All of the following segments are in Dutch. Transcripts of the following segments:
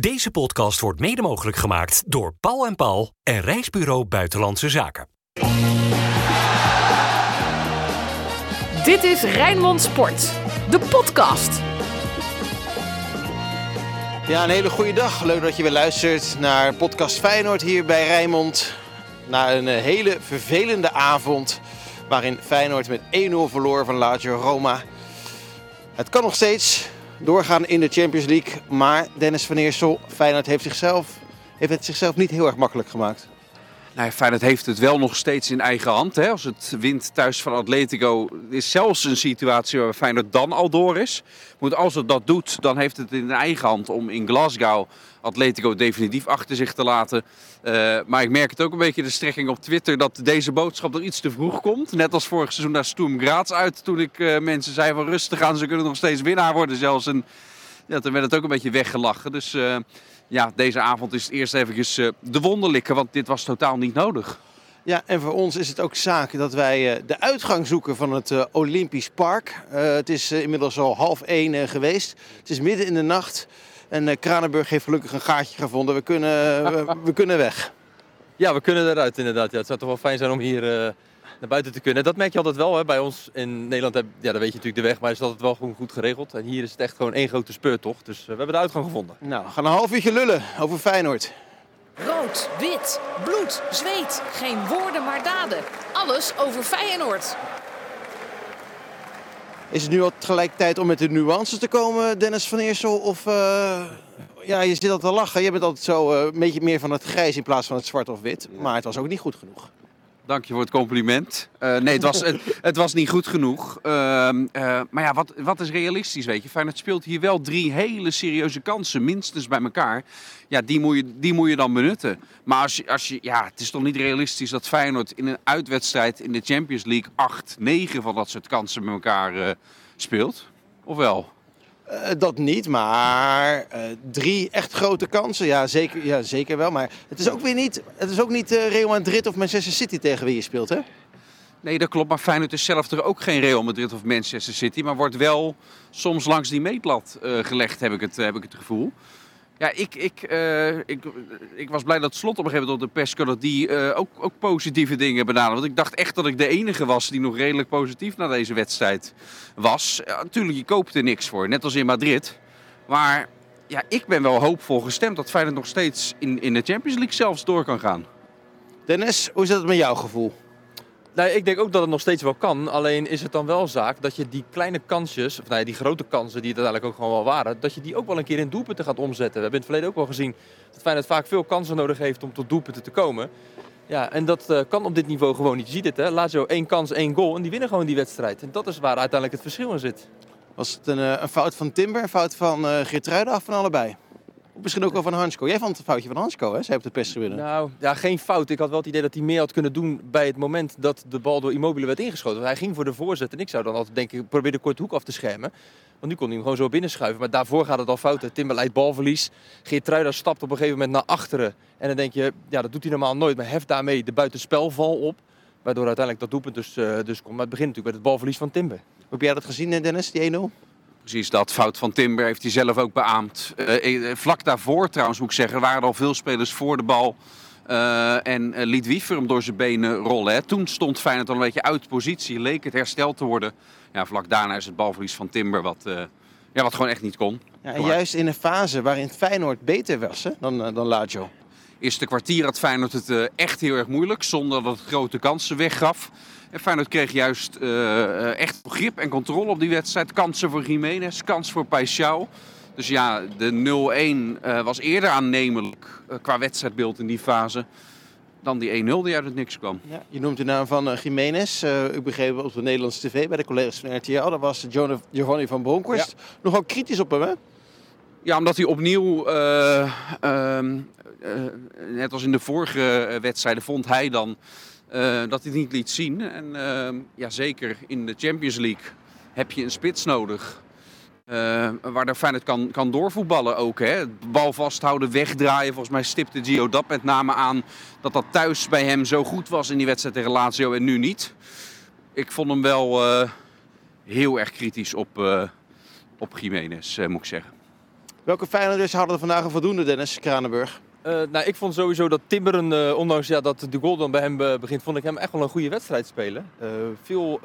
Deze podcast wordt mede mogelijk gemaakt door Paul en Paul en Reisbureau Buitenlandse Zaken. Dit is Rijnmond Sport, de podcast. Ja, een hele goede dag. Leuk dat je weer luistert naar podcast Feyenoord hier bij Rijnmond. Na een eh, hele vervelende avond waarin Feyenoord met 1-0 verloor van Lazio Roma. Het kan nog steeds doorgaan in de Champions League, maar Dennis van Eersel, Feyenoord heeft, zichzelf, heeft het zichzelf niet heel erg makkelijk gemaakt. Nou, Feyenoord heeft het wel nog steeds in eigen hand. Hè. Als het wint thuis van Atletico, is zelfs een situatie waar Feyenoord dan al door is. Moet als het dat doet, dan heeft het in eigen hand om in Glasgow Atletico definitief achter zich te laten. Uh, maar ik merk het ook een beetje de strekking op Twitter dat deze boodschap er iets te vroeg komt. Net als vorig seizoen naar Sturm Graz uit, toen ik uh, mensen zei van rustig aan, ze kunnen nog steeds winnaar worden zelfs. En ja, toen werd het ook een beetje weggelachen. Dus uh, ja, deze avond is het eerst eventjes de wonderlijke, want dit was totaal niet nodig. Ja, en voor ons is het ook zaak dat wij de uitgang zoeken van het Olympisch Park. het is inmiddels al half één geweest. Het is midden in de nacht. En uh, Kranenburg heeft gelukkig een gaatje gevonden. We kunnen, we, we, kunnen weg. Ja, we kunnen eruit inderdaad. Ja, het zou toch wel fijn zijn om hier uh, naar buiten te kunnen. Dat merk je altijd wel. Hè. Bij ons in Nederland, heb, ja, dan weet je natuurlijk de weg, maar is altijd wel gewoon goed geregeld. En hier is het echt gewoon één grote speurtocht. Dus uh, we hebben de uitgang gevonden. Nou, we gaan een half uurtje lullen over Feyenoord. Rood, wit, bloed, zweet. Geen woorden maar daden. Alles over Feyenoord. Is het nu al tegelijkertijd om met de nuances te komen, Dennis van Eersel? Of uh, ja, je zit al te lachen. Je bent altijd zo uh, een beetje meer van het grijs in plaats van het zwart of wit. Maar het was ook niet goed genoeg. Dank je voor het compliment. Uh, nee, het was, het, was niet goed genoeg. Uh, uh, maar ja, wat, wat is realistisch, weet je? Feyenoord speelt hier wel drie hele serieuze kansen, minstens bij elkaar. Ja, die moet je, die moet je dan benutten. Maar als je, als je, ja, het is toch niet realistisch dat Feyenoord in een uitwedstrijd in de Champions League 8, 9 van dat soort kansen met elkaar speelt? Of wel? Uh, dat niet, maar uh, drie echt grote kansen, ja zeker, ja zeker wel. Maar het is ook weer niet, het is ook niet uh, Real Madrid of Manchester City tegen wie je speelt, hè? Nee, dat klopt. Maar Feyenoord is zelf toch ook geen Real Madrid of Manchester City. Maar wordt wel soms langs die meetlat gelegd, heb ik het, heb ik het gevoel. Ja, ik, ik, uh, ik, ik was blij dat Slot op een gegeven moment op de persco dat die uh, ook, ook positieve dingen benaderde. Want ik dacht echt dat ik de enige was die nog redelijk positief naar deze wedstrijd was. Natuurlijk, je koopt er niks voor, net als in Madrid. Maar ja, ik ben wel hoopvol gestemd dat Feyenoord nog steeds in, in de Champions League zelfs door kan gaan. Dennis, hoe zit het met jouw gevoel? Nou, ik denk ook dat het nog steeds wel kan. Alleen is het dan wel zaak dat je die kleine kansjes, of nou ja, die grote kansen die het uiteindelijk ook gewoon wel waren, dat je die ook wel een keer in doelpunten gaat omzetten. We hebben in het verleden ook wel gezien dat Feyenoord vaak veel kansen nodig heeft om tot doelpunten te komen. Ja, en dat uh, kan op dit niveau gewoon niet. Je ziet het, hè. Lazio één kans, één goal en die winnen gewoon die wedstrijd. En dat is waar uiteindelijk het verschil in zit. Was het een, een fout van Timber, een fout van uh, Geertruiden af van allebei? Misschien ook wel van Hansko. Jij vond het foutje van Hansko, hè? Zij op de pers winnen. Nou, ja, geen fout. Ik had wel het idee dat hij meer had kunnen doen bij het moment dat de bal door Immobile werd ingeschoten. Want hij ging voor de voorzet en ik zou dan altijd denken, probeer de korte hoek af te schermen. Want nu kon hij hem gewoon zo binnenschuiven. Maar daarvoor gaat het al fout. Timber leidt balverlies. Geertruida stapt op een gegeven moment naar achteren. En dan denk je, ja, dat doet hij normaal nooit. Maar heft daarmee de buitenspelval op. Waardoor uiteindelijk dat doelpunt dus, uh, dus komt. Maar het begint natuurlijk met het balverlies van Timber. Heb jij dat gezien, Dennis, die 1-0? Precies dat. Fout van Timber heeft hij zelf ook beaamd. Uh, vlak daarvoor trouwens moet ik zeggen, er waren al veel spelers voor de bal. Uh, en liet Wiever hem door zijn benen rollen. Hè. Toen stond Feyenoord al een beetje uit positie. Leek het hersteld te worden. Ja, vlak daarna is het balverlies van Timber wat, ja, wat gewoon echt niet kon. Ja, en juist in een fase waarin Feyenoord beter was hè, dan, dan Lazio. Eerste kwartier had Feyenoord het echt heel erg moeilijk. Zonder dat het grote kansen weggaf. En Feyenoord kreeg juist uh, echt grip en controle op die wedstrijd. Kansen voor Jiménez, kans voor Paixão. Dus ja, de 0-1 uh, was eerder aannemelijk uh, qua wedstrijdbeeld in die fase dan die 1-0 die uit het niks kwam. Ja, je noemt de naam van uh, Jiménez. ik begreep op de Nederlandse tv bij de collega's van RTL. Dat was Giovanni van Bronckhorst. Ja. Nogal kritisch op hem, hè? Ja, omdat hij opnieuw, ehm, net als in de vorige wedstrijden, vond hij dan dat hij het niet liet zien. En uh, ja, zeker in de Champions League heb je een spits nodig. Uh, waar de Feyenoord kan, kan doorvoetballen ook. Hè. Bal vasthouden, wegdraaien. Volgens mij stipte Gio dat met name aan dat dat thuis bij hem zo goed was in die wedstrijd tegen Lazio en nu niet. Ik vond hem wel heel erg kritisch op, op Jiménez, moet ik zeggen. Welke Feyenoorders hadden er vandaag een voldoende, Dennis Kranenburg? Eh, nou, ik vond sowieso dat Timberen, eh, ondanks ja, dat de goal dan bij hem eh, begint, vond ik hem echt wel een goede wedstrijd spelen. Veel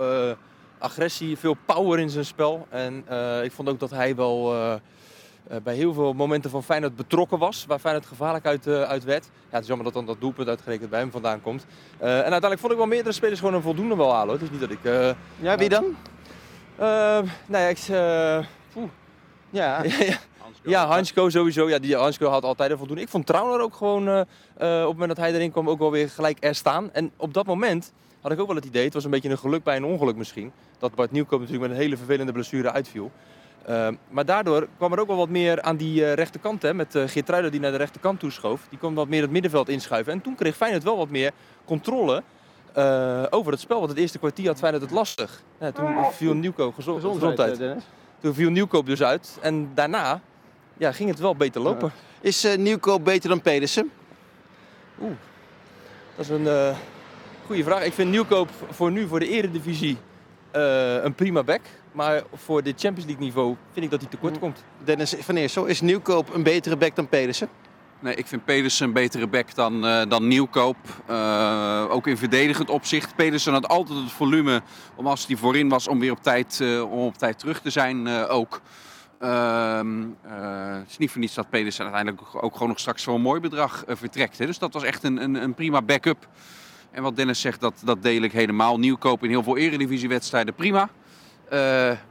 agressie, veel power in zijn spel. En ik vond ook dat hij wel bij heel veel momenten van Feyenoord betrokken was, waar Feyenoord gevaarlijk uit, uit werd. Ja, het is jammer dat dan dat doelpunt uitgerekend bij hem vandaan komt. En uiteindelijk vond ik wel meerdere spelers gewoon een voldoende wel halen. Het is niet dat ik... Ja, wie dan? nou ja, ik... Ja. ja, ja. Ja, Hansko sowieso. Ja, die Hansko had altijd een voldoende. Ik vond Trauner ook gewoon, eh, eh, op het moment dat hij erin kwam, ook wel weer gelijk er staan. En op dat moment had ik ook wel het idee, het was een beetje een geluk bij een ongeluk misschien, dat Bart Nieuwkoop natuurlijk met een hele vervelende blessure uitviel. Eh, maar daardoor kwam er ook wel wat meer aan die eh, rechterkant, hè, met uh, Geertruiden die naar de rechterkant toeschoof. Die kwam wat meer het middenveld inschuiven. En toen kreeg Feyenoord wel wat meer controle eh, over het spel. Want het eerste kwartier had Feyenoord het lastig. Ja, toen viel Nieuwkoop gezond, gezondheid. Toen viel Nieuwkoop dus uit. En daarna ja, ging het wel beter lopen. Is eh, Nieuwkoop beter dan Pedersen? Dat is een eh goede vraag. Ik vind Nieuwkoop voor nu, voor de eredivisie, eh een prima back. Maar voor dit Champions League niveau vind ik dat hij tekort komt. Dennis van Eersel, is Nieuwkoop een betere back dan Pedersen? Nee, ik vind Pedersen een betere back dan, eh, dan Nieuwkoop. Eh, ook in verdedigend opzicht. Pedersen had altijd het volume om als hij voorin was om weer op tijd, eh, om op tijd terug te zijn eh, ook. Is niet voor niets dat Pedersen uiteindelijk ook gewoon nog straks voor een mooi bedrag eh, vertrekt. Hè. Dus dat was echt een, een, een prima backup. En wat Dennis zegt, dat, dat deel ik helemaal. Nieuwkoop in heel veel eredivisiewedstrijden prima. Eh,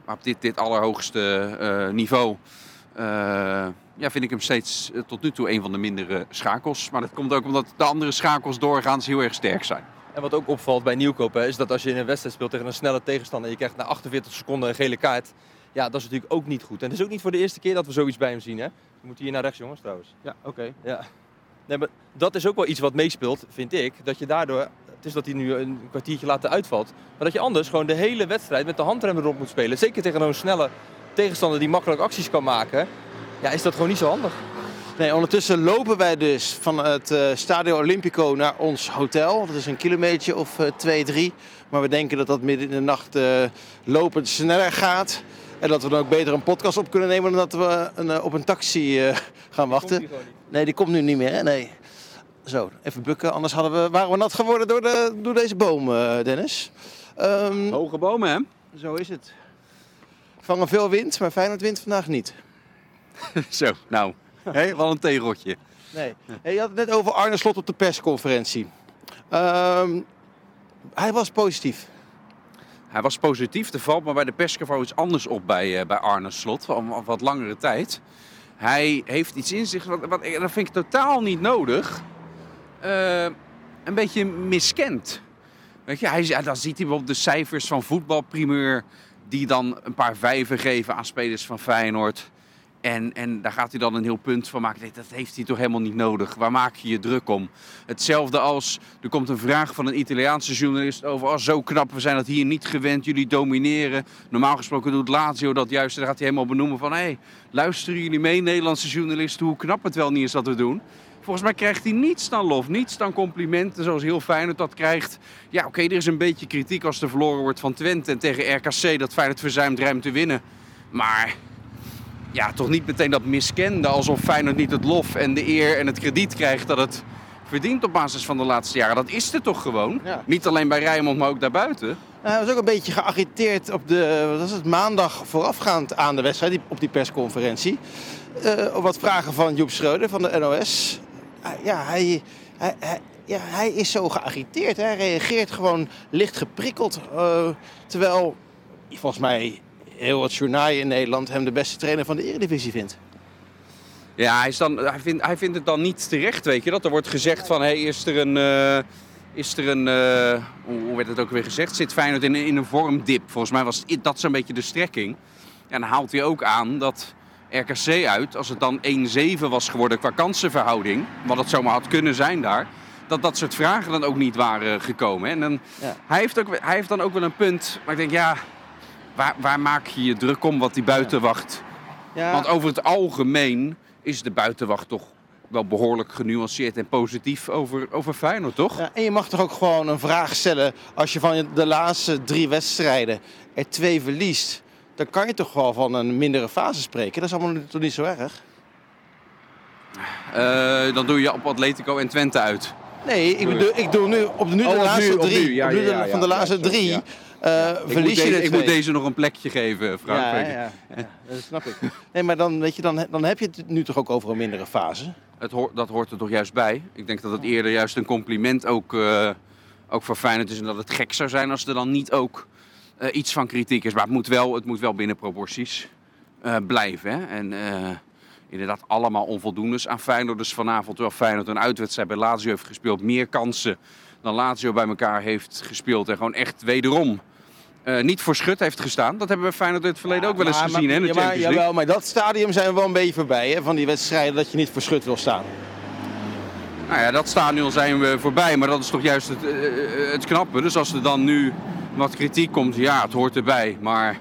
maar op dit, dit allerhoogste eh, niveau ja, vind ik hem steeds tot nu toe een van de mindere schakels. Maar dat komt ook omdat de andere schakels doorgaans heel erg sterk zijn. En wat ook opvalt bij Nieuwkoop is dat als je in een wedstrijd speelt tegen een snelle tegenstander en je krijgt na 48 seconden een gele kaart. Ja, dat is natuurlijk ook niet goed. En het is ook niet voor de eerste keer dat we zoiets bij hem zien. Hè? We moeten hier naar rechts, jongens, trouwens. Ja, oké. Ja. Nee, maar dat is ook wel iets wat meespeelt, vind ik. Dat je daardoor, het is dat hij nu een kwartiertje later uitvalt. Maar dat je anders gewoon de hele wedstrijd met de handrem erop moet spelen. Zeker tegen een snelle tegenstander die makkelijk acties kan maken. Ja, is dat gewoon niet zo handig. Nee, ondertussen lopen wij dus van het eh, Stadio Olimpico naar ons hotel. Dat is een kilometer of eh, twee, drie. Maar we denken dat dat midden in de nacht eh, lopend sneller gaat. En dat we dan ook beter een podcast op kunnen nemen dan dat we een, eh, op een taxi eh, gaan wachten. Nee, die komt nu niet meer. Hè? Nee. Zo, even bukken. Anders hadden we, waren we nat geworden door, de, door deze boom, eh, Dennis. Ehm, Hoge bomen, hè? Zo is het. Vangen veel wind, maar Feyenoord wint vandaag niet. Zo, nou, hé, wel een theerotje. Nee. Hey, je had het net over Arne Slot op de persconferentie. Ehm, hij was positief. Hij was positief. Er valt maar bij de persconferentie iets anders op bij, eh, bij Arne Slot. Al wat langere tijd. Hij heeft iets in zich, wat, wat, dat vind ik totaal niet nodig. Eh, een beetje miskend. Weet je, hij, ja, dan ziet hij bijvoorbeeld de cijfers van voetbalprimeur... die dan een paar vijven geven aan spelers van Feyenoord. En, en daar gaat hij dan een heel punt van maken. Dat heeft hij toch helemaal niet nodig. Waar maak je je druk om? Hetzelfde als, er komt een vraag van een Italiaanse journalist over... Oh, zo knap, we zijn dat hier niet gewend, jullie domineren. Normaal gesproken doet Lazio dat juist. Dan gaat hij helemaal benoemen van... Hé, hey, luisteren jullie mee, Nederlandse journalisten, hoe knap het wel niet is dat we doen? Volgens mij krijgt hij niets dan lof, niets dan complimenten, zoals heel Feyenoord dat krijgt. Ja, oké, er is een beetje kritiek als er verloren wordt van Twente en tegen RKC... dat Feyenoord verzuimt ruim te winnen. Maar ja, toch niet meteen dat miskende alsof Feyenoord niet het lof en de eer en het krediet krijgt dat het verdient op basis van de laatste jaren. Dat is er toch gewoon? Ja. Niet alleen bij Rijnmond, maar ook daarbuiten. Nou, hij was ook een beetje geagiteerd op de wat was het, maandag voorafgaand aan de wedstrijd, op die persconferentie. Eh, op wat vragen van Joep Schreuder van de NOS. Ah, ja, hij, hij, hij- ja, hij is zo geagiteerd. Hij reageert gewoon licht geprikkeld. eh, terwijl, volgens mij, heel wat journaal in Nederland hem de beste trainer van de Eredivisie vindt. Ja, hij, is dan, hij, vindt, hij vindt het dan niet terecht, weet je. Dat er wordt gezegd van, hey, is er een... eh, is er een, eh, hoe werd het ook weer gezegd? Zit Feyenoord in, een- in een vormdip? Volgens mij was het- dat zo'n beetje de strekking. En haalt hij ook aan dat RKC uit, als het dan 1-7 was geworden qua kansenverhouding, wat het zomaar had kunnen zijn daar, dat dat soort vragen dan ook niet waren gekomen. En dan, Ja. hij, heeft ook, hij heeft dan ook wel een punt, maar ik denk, ja, waar, waar maak je je druk om wat die buitenwacht Ja, want over het algemeen is de buitenwacht toch wel behoorlijk genuanceerd en positief over, over Feyenoord, toch? Ja, en je mag toch ook gewoon een vraag stellen. Als je van de laatste drie wedstrijden er twee verliest. Dan kan je toch wel van een mindere fase spreken. Dat is allemaal toch niet zo erg? Eh, dan doe je op Atletico en Twente uit. Nee, ik bedoel, ik doe nu op de, nu de Oh, laatste nu, drie. nu, ja, op nu de- ja, ja, van de laatste drie ja. eh, Ik moet, verlies je deze, ik moet deze nog een plekje geven, Frank. ja, ja, ja, dat snap ik. Nee, maar dan, weet je, dan, dan heb je het nu toch ook over een mindere fase. Het hoort, dat hoort er toch juist bij. Ik denk dat het eerder juist een compliment ook, eh, ook voor Feyenoord is. En dat het gek zou zijn als er dan niet ook eh, iets van kritiek is. Maar het moet wel, het moet wel binnen proporties eh, blijven. Hè? En eh, inderdaad allemaal onvoldoendes aan Feyenoord. Dus vanavond, terwijl Feyenoord een uitwedstrijd bij Lazio heeft gespeeld. Meer kansen dan Lazio bij elkaar heeft gespeeld. En gewoon echt wederom eh, niet voor schut heeft gestaan. Dat hebben we Feyenoord in het verleden ook wel eens Maar- gezien hè, in de ja, maar, Champions League. Jawel, maar dat stadium zijn we wel een beetje voorbij. Hè, van die wedstrijden dat je niet voor schut wil staan. Nou ja, dat stadion zijn we voorbij, maar dat is toch juist het, eh, eh, het knappe. Dus als er dan nu wat kritiek komt, ja, het hoort erbij. Maar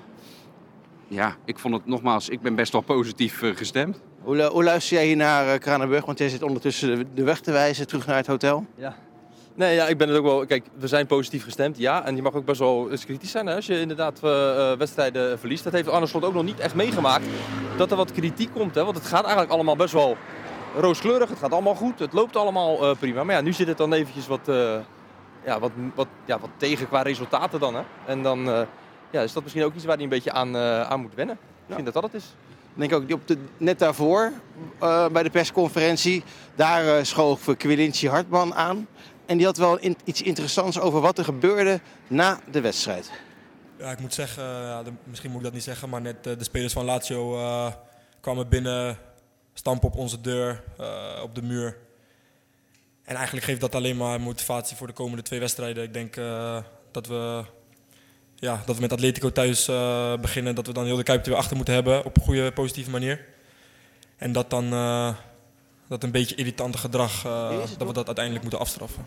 ja, ik vond het nogmaals, ik ben best wel positief gestemd. Hoe, lu- hoe luister jij hier naar Kranenburg? Want jij zit ondertussen de, de weg te wijzen terug naar het hotel. Nee, ja, ik ben het ook wel. Kijk, we zijn positief gestemd, ja. En je mag ook best wel eens kritisch zijn hè, als je inderdaad eh, eh, wedstrijden verliest. Dat heeft Arne Slot ook nog niet echt meegemaakt. Dat er wat kritiek komt, hè. Want het gaat eigenlijk allemaal best wel rooskleurig. Het gaat allemaal goed. Het loopt allemaal eh, prima. Maar ja, nu zit het dan eventjes wat, ja, wat, wat, ja, wat tegen qua resultaten dan, hè. En dan ja, is dat misschien ook iets waar hij een beetje aan, aan moet wennen. Ik vind dat dat het is. Ik denk ook op de, net daarvoor bij de persconferentie. Daar eh, schoof Quilinci Hartman aan. En die had wel iets interessants over wat er gebeurde na de wedstrijd. Ja, ik moet zeggen, ja, misschien moet ik dat niet zeggen, maar net eh, de spelers van Lazio eh, kwamen binnen, stampen op onze deur, eh, op de muur. En eigenlijk geeft dat alleen maar motivatie voor de komende twee wedstrijden. Ik denk dat, we, ja, dat we met Atletico thuis beginnen, dat we dan heel de Kuip er weer achter moeten hebben op een goede, positieve manier. En dat dan dat een beetje irritante gedrag, eh, dat we dat uiteindelijk moeten afstraffen.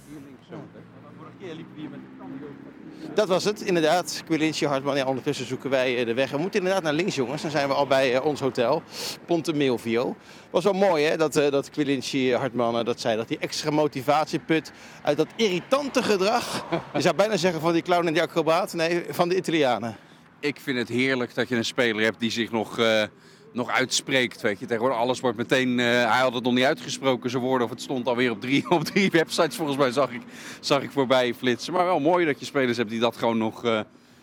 Dat was het, inderdaad. Quilinci Hartman. Ja, ondertussen zoeken wij eh, de weg. We moeten inderdaad naar links, jongens. Dan zijn we al bij eh, ons hotel. Ponte Milvio. Was wel mooi, hè, dat, eh, dat Quilinci Hartman dat zei. Dat die extra motivatie put uit dat irritante gedrag. Je zou bijna zeggen van die clown en die acrobaat. Nee, van de Italianen. Ik vind het heerlijk dat je een speler hebt die zich nog, eh, nog uitspreekt. Weet je. Tegenwoordig alles wordt meteen, eh, hij had het nog niet uitgesproken, zijn woorden. Of het stond alweer op drie, op drie websites volgens mij zag ik, zag ik voorbij flitsen. Maar wel mooi dat je spelers hebt die dat gewoon nog, eh,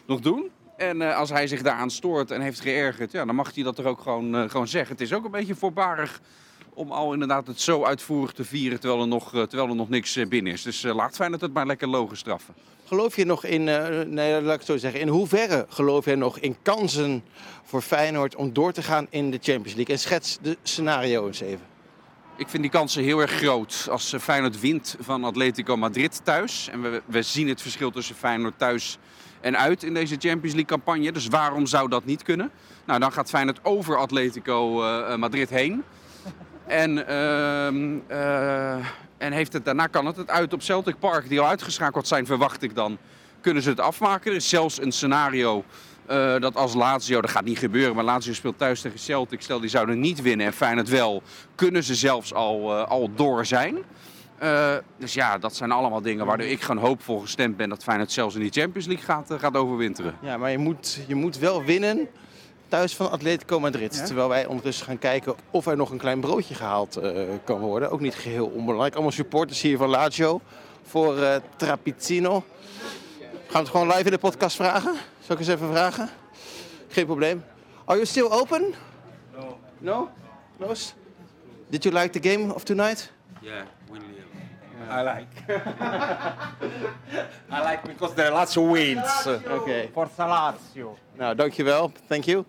nog doen. En eh, als hij zich daaraan stoort en heeft geërgerd, ja, dan mag hij dat er ook gewoon, gewoon zeggen. Het is ook een beetje voorbarig om al inderdaad het zo uitvoerig te vieren terwijl er nog, eh, terwijl er nog niks eh, binnen is. Dus eh, laat Feyenoord het maar lekker logisch straffen. Geloof je nog in, nee, laat ik het zo zeggen. In hoeverre geloof je nog in kansen voor Feyenoord om door te gaan in de Champions League? En schets de scenario eens even. Ik vind die kansen heel erg groot. Als Feyenoord wint van Atletico Madrid thuis. En we, we zien het verschil tussen Feyenoord thuis en uit in deze Champions League campagne. Dus waarom zou dat niet kunnen? Nou, dan gaat Feyenoord over Atletico Madrid heen. En, ehm, eh, en heeft het, daarna kan het het uit op Celtic Park, die al uitgeschakeld zijn, verwacht ik dan. Kunnen ze het afmaken? Is zelfs een scenario eh, dat als Lazio, dat gaat niet gebeuren, maar Lazio speelt thuis tegen Celtic. Stel die zouden niet winnen en Feyenoord wel, kunnen ze zelfs al, eh, al door zijn. Dus ja, dat zijn allemaal dingen waardoor ik gewoon hoopvol gestemd ben dat Feyenoord zelfs in die Champions League gaat, gaat overwinteren. Ja, maar je moet, je moet wel winnen thuis van Atletico Madrid. Terwijl wij ondertussen gaan kijken of er nog een klein broodje gehaald eh, kan worden. Ook niet geheel onbelangrijk. Allemaal supporters hier van Lazio voor eh Trapizzino. Gaan we het gewoon live in de podcast vragen? Zal ik eens even vragen? Geen probleem. Are you still open? No. No? Close? Did you like the game of tonight? Ja, I like. I like because the Lazio wins. Oké. Forza Lazio. Nou, dankjewel. Thank you.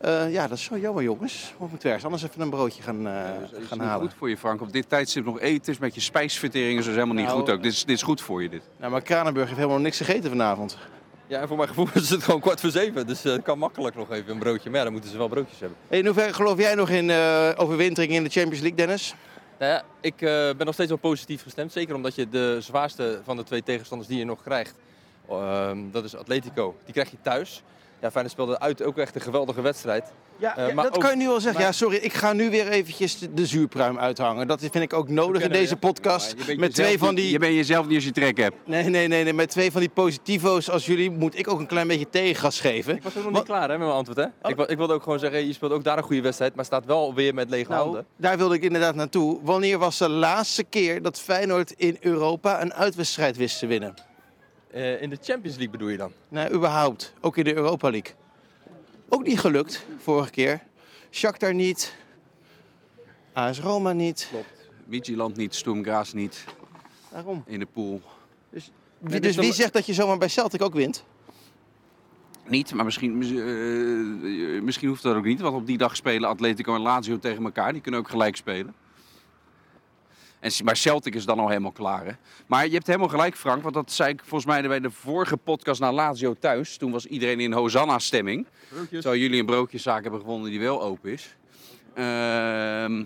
Eh, ja, dat is zo jammer, jongens. We moeten ergens anders even een broodje gaan, eh, Dat is gaan niet halen. goed voor je, Frank. Op dit tijdstip nog eten is met je spijsvertering is dus helemaal niet Nou, goed ook. Dit is, dit is goed voor je, dit. Nou, maar Kranenburg heeft helemaal niks gegeten vanavond. Ja, en voor mijn gevoel is het gewoon kwart voor zeven. Dus eh, het kan makkelijk nog even een broodje. Maar ja, dan moeten ze wel broodjes hebben. Hey, in hoeverre geloof jij nog in eh, overwintering in de Champions League, Dennis? Nou ja, ik eh, ben nog steeds wel positief gestemd. Zeker omdat je de zwaarste van de twee tegenstanders die je nog krijgt, ehm, dat is Atletico, die krijg je thuis. Ja, Feyenoord speelde uit ook echt een geweldige wedstrijd. Ja, Eh, ja, maar dat ook- kan je nu wel zeggen. maar- Ja, sorry, ik ga nu weer eventjes de, de zuurpruim uithangen. Dat vind ik ook nodig in deze podcast. Je bent Met jezelf twee van niet- die... Je bent jezelf niet als je trek hebt. Nee, nee, nee, nee, met twee van die positivo's als jullie moet ik ook een klein beetje tegengas geven. Ik was ook nog Wat- niet klaar hè, met mijn antwoord. Hè? Oh. Ik, wil- ik wilde ook gewoon zeggen, je speelt ook daar een goede wedstrijd, maar staat wel weer met lege Nou, handen. daar wilde ik inderdaad naartoe. Wanneer was de laatste keer dat Feyenoord in Europa een uitwedstrijd wist te winnen? Eh, in de Champions League bedoel je dan? Nee, überhaupt. Ook in de Europa League. Ook niet gelukt, vorige keer. Shakhtar niet. AS Roma niet. Midtjylland niet, Sturm Graz niet. Waarom? In de pool Dus, dit dus wie dan- zegt dat je zomaar bij Celtic ook wint? niet, maar misschien, mis- eh, misschien hoeft dat ook niet. Want op die dag spelen Atletico en Lazio tegen elkaar. Die kunnen ook gelijk spelen. En, maar Celtic is dan al helemaal klaar. Hè? Maar je hebt helemaal gelijk, Frank. Want dat zei ik volgens mij bij de vorige podcast naar Lazio thuis. Toen was iedereen in Hosanna-stemming. Terwijl jullie een broodjeszaak hebben gevonden die wel open is. Ehm,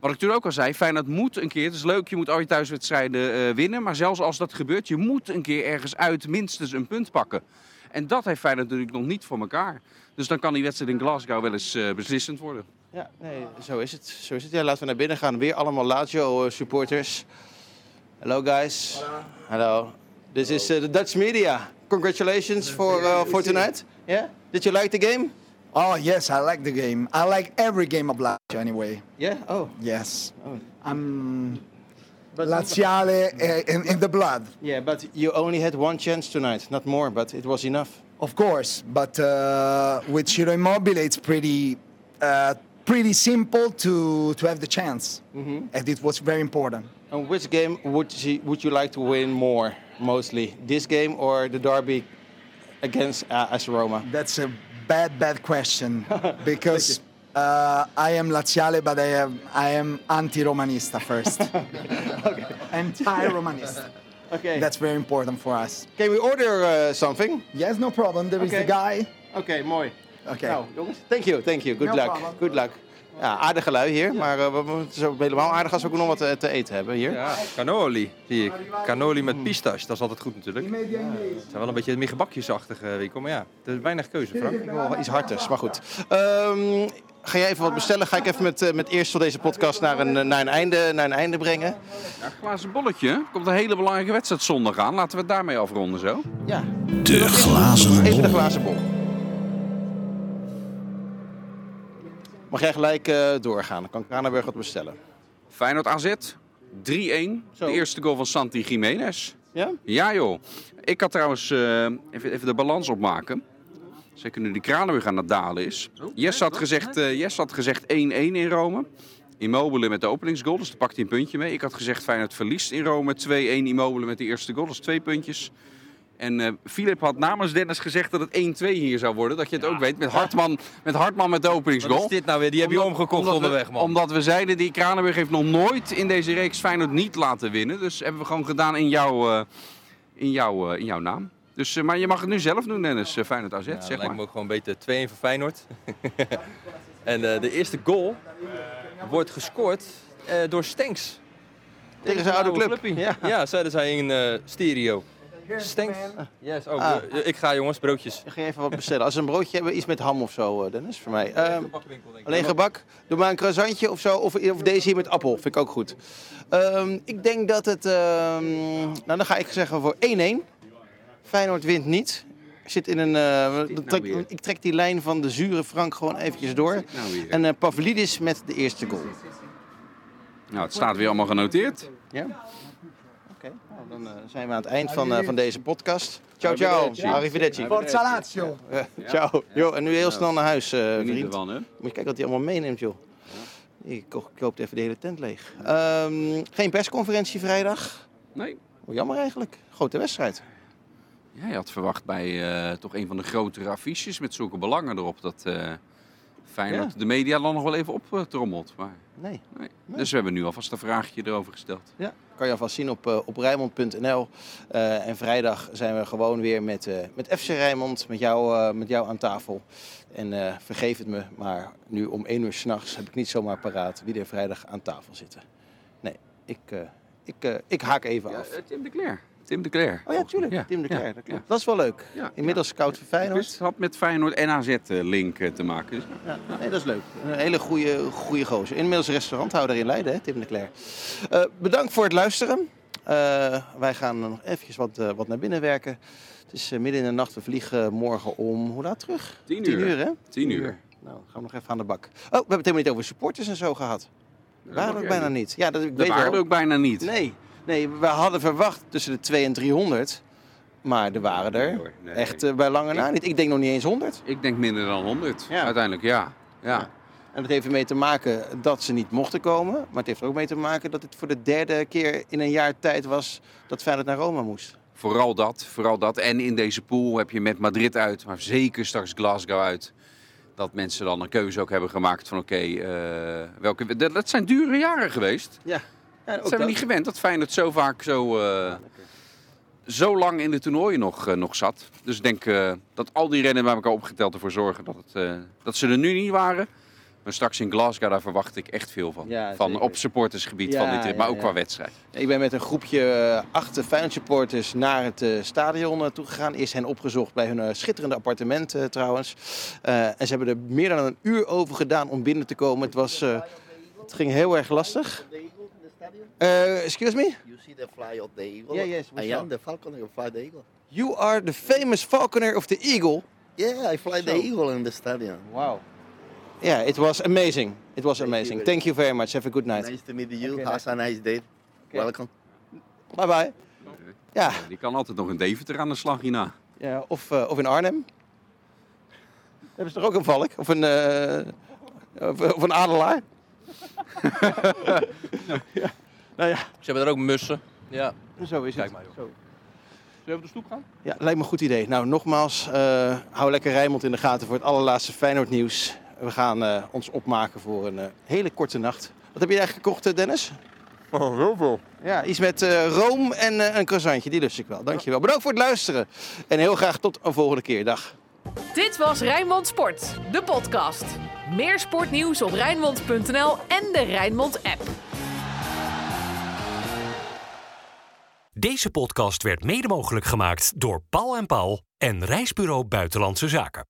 wat ik toen ook al zei, Feyenoord moet een keer, het is leuk, je moet al je thuiswedstrijden eh, winnen. Maar zelfs als dat gebeurt, je moet een keer ergens uit minstens een punt pakken. En dat heeft Feyenoord natuurlijk nog niet voor elkaar. Dus dan kan die wedstrijd in Glasgow wel eens eh, beslissend worden. Ja, nee, zo is het. Zo is het. Ja, laten we naar binnen gaan. Weer allemaal Lazio eh, supporters. Hello guys. Hello. This is uh, the Dutch media. Congratulations for uh, for tonight. Yeah. Did you like the game? Oh yes, I like the game. I like every game of Lazio anyway. Yeah. Oh. Yes, Oh. I'm Laziale uh, in, in the blood, Yeah, but you only had one chance tonight, not more, but it was enough. Of course. But uh, with Ciro Immobile, it's pretty uh, pretty simple to to have the chance, and it was very important. And which game would you, would you like to win more, mostly? This game or the derby against uh, AS Roma? That's a bad bad question because. Uh, I am Laziale, but I am I am anti-Romanista first. Anti-Romanista. Okay. That's very important for us. Can we order uh, something? Yes, no problem. There is the guy. Oké, mooi. Okay. Nou, jongens. Thank you, thank you. Good No luck. problem. Good luck. Ja, aardige lui hier, maar uh, we- is ook helemaal aardig als we ook nog wat te, te eten hebben hier. Ja, cannoli zie ik. Cannoli met pistache, dat is altijd goed natuurlijk. Het zijn wel een beetje meer gebakjesachtige winkel, maar ja, er is weinig keuze, Frank. Ik wil wel iets hartigs, maar goed. Ehm, ga jij even wat bestellen? Ga ik even met, eh, met eerst van deze podcast naar een, eh, naar een, einde, naar een einde brengen? Ja, glazen bolletje. Er komt een hele belangrijke wedstrijd zondag aan. Laten we het daarmee afronden zo. Ja. De glazen Even de bol. glazen bol. Mag jij gelijk eh, doorgaan? Dan kan Kranenburg wat bestellen. Feyenoord AZ, 3-1. Zo. De eerste goal van Santi Jiménez. Ja? Ja joh. Ik had trouwens, eh, even, even de balans opmaken. Zeker nu de Kranenburg aan het dalen is. Jess had gezegd eh, Jess had gezegd 1-1 in Rome. Immobile met de openingsgoal, dus daar pakt hij een puntje mee. Ik had gezegd Feyenoord verliest in Rome 2-1 Immobile met de eerste goal, dus twee puntjes. En eh Filip had namens Dennis gezegd dat het 1-2 hier zou worden. Dat je het ook weet, met Hartman met, Hartman met de openingsgoal. Wat is dit nou weer? Die heb je omgekocht onderweg, man. Omdat we zeiden, die Kranenburg heeft nog nooit in deze reeks Feyenoord niet laten winnen. Dus hebben we gewoon gedaan in jouw, eh, in jouw, eh, in jouw naam. Dus, eh, maar je mag het nu zelf doen, Dennis. eh, Feyenoord AZ, Ja, zeg lijkt maar. me ook gewoon beter 2-1 voor Feyenoord. en eh, de eerste goal wordt gescoord eh, door Stenks. Tegen zijn oude club. clubpie. Ja. Ja. zeiden zij in eh, stereo. Stenks. Yes. Oh, Ah. ik ga jongens, broodjes. Ik ga even wat bestellen. Als we een broodje hebben, iets met ham of zo, eh, Dennis, voor mij. Ehm, ik. alleen gebak. Doe maar een croissantje of zo. Of, of deze hier met appel. Vind ik ook goed. Ehm, ik denk dat het... ehm, nou, dan ga ik zeggen voor 1-1. Feyenoord wint niet. Zit in een... eh, nou trek- ik trek die lijn van de zure Frank gewoon eventjes door. Nou. En eh Pavlidis met de eerste goal. nou, het staat weer allemaal genoteerd. Ja? Oké, nou, dan eh, zijn we aan het eind van, eh, van deze podcast. Ciao, ciao. Arrivederci. Forza Lazio. Eh, ciao. Jo, en nu heel snel naar huis, eh, Niet vriend. ervan, hè? Moet je kijken wat hij allemaal meeneemt, joh. Ik ko- koopt even de hele tent leeg. Ehm, geen persconferentie vrijdag. Nee. Oh, jammer eigenlijk. Grote wedstrijd. Ja, je had verwacht bij eh, toch een van de grotere affiches met zulke belangen erop dat eh Feyenoord Ja. de media dan nog wel even optrommelt. Maar Nee. nee. Dus we hebben nu alvast een vraagje erover gesteld. Ja, kan je alvast zien op, eh, op Rijnmond.nl. En vrijdag zijn we gewoon weer met, met FC Rijnmond, met jou, met jou aan tafel. En vergeef het me, maar nu om 1 uur s'nachts heb ik niet zomaar paraat wie er vrijdag aan tafel zitten. Nee, ik, ik, ik haak even Ja, af. Tim de Cler. Tim de Cler. Oh ja, tuurlijk. Ja, Tim de ja, Cler. dat, klopt. ja. dat is wel leuk. Inmiddels scout voor Feyenoord. Het had met Feyenoord en AZ-link te maken. Dus, Ja, nee, dat is leuk. Een hele goede, goede gozer. Inmiddels restauranthouder in Leiden, hè, Tim de Cler. Eh, bedankt voor het luisteren. Eh, wij gaan nog eventjes wat, eh, wat naar binnen werken. Het is eh, midden in de nacht. We vliegen morgen om, hoe laat terug? Tien Tien uur. uur, hè? Tien uur. Nou, gaan we nog even aan de bak. Oh, we hebben het helemaal niet over supporters en zo gehad. Waren ook bijna niet. Ja, dat, ik Dat weet waren ook bijna niet. Nee, nee, we hadden verwacht tussen de 2 en 300. Maar er waren er Nee echt eh, bij lange na niet. Ik denk nog niet eens 100. Ik denk minder dan 100. Ja. Uiteindelijk, ja. ja. Ja. En dat heeft ermee te maken dat ze niet mochten komen. Maar het heeft er ook mee te maken dat het voor de derde keer in een jaar tijd was dat Feyenoord naar Roma moest. Vooral dat, vooral dat. En in deze pool heb je met Madrid uit, maar zeker straks Glasgow uit. Dat mensen dan een keuze ook hebben gemaakt van oké, eh, welke... Dat, zijn dure jaren geweest. Ja, zijn we niet gewend dat Feyenoord zo vaak zo, eh, zo lang in de toernooien nog, eh, nog zat. Dus ik denk eh, dat al die rennen bij elkaar opgeteld ervoor zorgen dat, het, dat ze er nu niet waren. Maar straks in Glasgow, daar verwacht ik echt veel van. Ja, van op supportersgebied Ja, van dit trip, maar ja, ook qua wedstrijd. Ik ben met een groepje acht Feyenoord supporters naar het stadion eh, toegegaan. Eerst hen opgezocht bij hun schitterende appartement eh, trouwens. En ze hebben er meer dan een uur over gedaan om binnen te komen. Het, was, het ging heel erg lastig. Eh, excuse me? You see the fly of the eagle? Yeah, yes, we I saw. am the falcon who fly the eagle. You are the famous falconer of the eagle. Yeah, I fly the eagle in the stadium. Wow. Yeah, it was amazing. It was Thank amazing. you. Thank you very much. Have a good night. Nice to meet you. Okay, Have a nice day. Welcome. Bye bye. Ja, Die kan altijd nog een Deventer aan de slag hierna. ja of, eh, of in Arnhem. Hebben ze toch ook een valk? Of een, eh, of, of een adelaar? ja. Nou ja, Ze hebben er ook mussen. Ja. zo is het. Kijk maar, joh. Zo. Zullen we op de stoep gaan? Ja, lijkt me een goed idee. Nou, nogmaals, eh, hou lekker Rijnmond in de gaten voor het allerlaatste Feyenoord nieuws. We gaan eh, ons opmaken voor een eh, hele korte nacht. Wat heb je eigenlijk gekocht, Dennis? Oh, heel veel. Ja, iets met eh, room en eh, een croissantje. Die lust ik wel. Dankjewel. Bedankt voor het luisteren. En heel graag tot een volgende keer. Dag. Dit was Rijnmond Sport, de podcast. Meer sportnieuws op Rijnmond.nl en de Rijnmond app. Deze podcast werd mede mogelijk gemaakt door Paul en Paul en Reisbureau Buitenlandse Zaken.